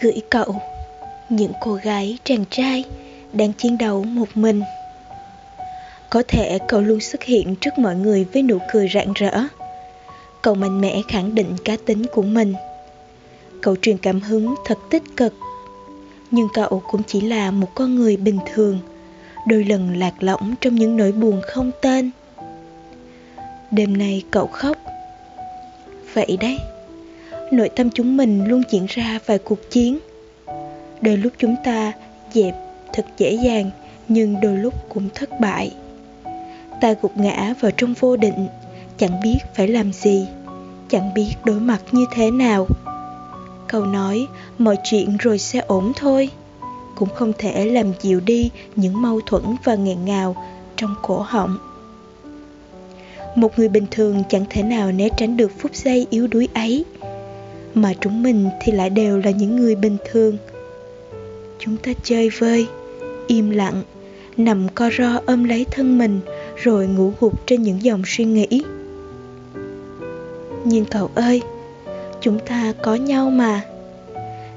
gửi cậu. Những cô gái chàng trai đang chiến đấu một mình. Có thể cậu luôn xuất hiện trước mọi người với nụ cười rạng rỡ. Cậu mạnh mẽ khẳng định cá tính của mình. Cậu truyền cảm hứng thật tích cực. Nhưng cậu cũng chỉ là một con người bình thường, đôi lần lạc lõng trong những nỗi buồn không tên. Đêm nay cậu khóc. Vậy đấy nội tâm chúng mình luôn diễn ra vài cuộc chiến. Đôi lúc chúng ta dẹp thật dễ dàng, nhưng đôi lúc cũng thất bại. Ta gục ngã vào trong vô định, chẳng biết phải làm gì, chẳng biết đối mặt như thế nào. Câu nói, mọi chuyện rồi sẽ ổn thôi, cũng không thể làm dịu đi những mâu thuẫn và nghẹn ngào trong cổ họng. Một người bình thường chẳng thể nào né tránh được phút giây yếu đuối ấy mà chúng mình thì lại đều là những người bình thường. Chúng ta chơi vơi, im lặng, nằm co ro ôm lấy thân mình, rồi ngủ gục trên những dòng suy nghĩ. Nhưng cậu ơi, chúng ta có nhau mà.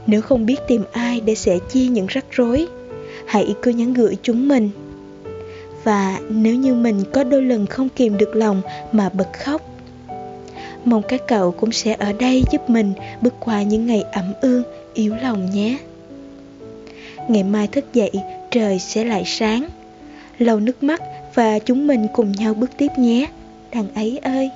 Nếu không biết tìm ai để sẻ chia những rắc rối, hãy cứ nhắn gửi chúng mình. Và nếu như mình có đôi lần không kìm được lòng mà bật khóc mong các cậu cũng sẽ ở đây giúp mình bước qua những ngày ẩm ương, yếu lòng nhé. Ngày mai thức dậy, trời sẽ lại sáng. Lau nước mắt và chúng mình cùng nhau bước tiếp nhé. Đàn ấy ơi!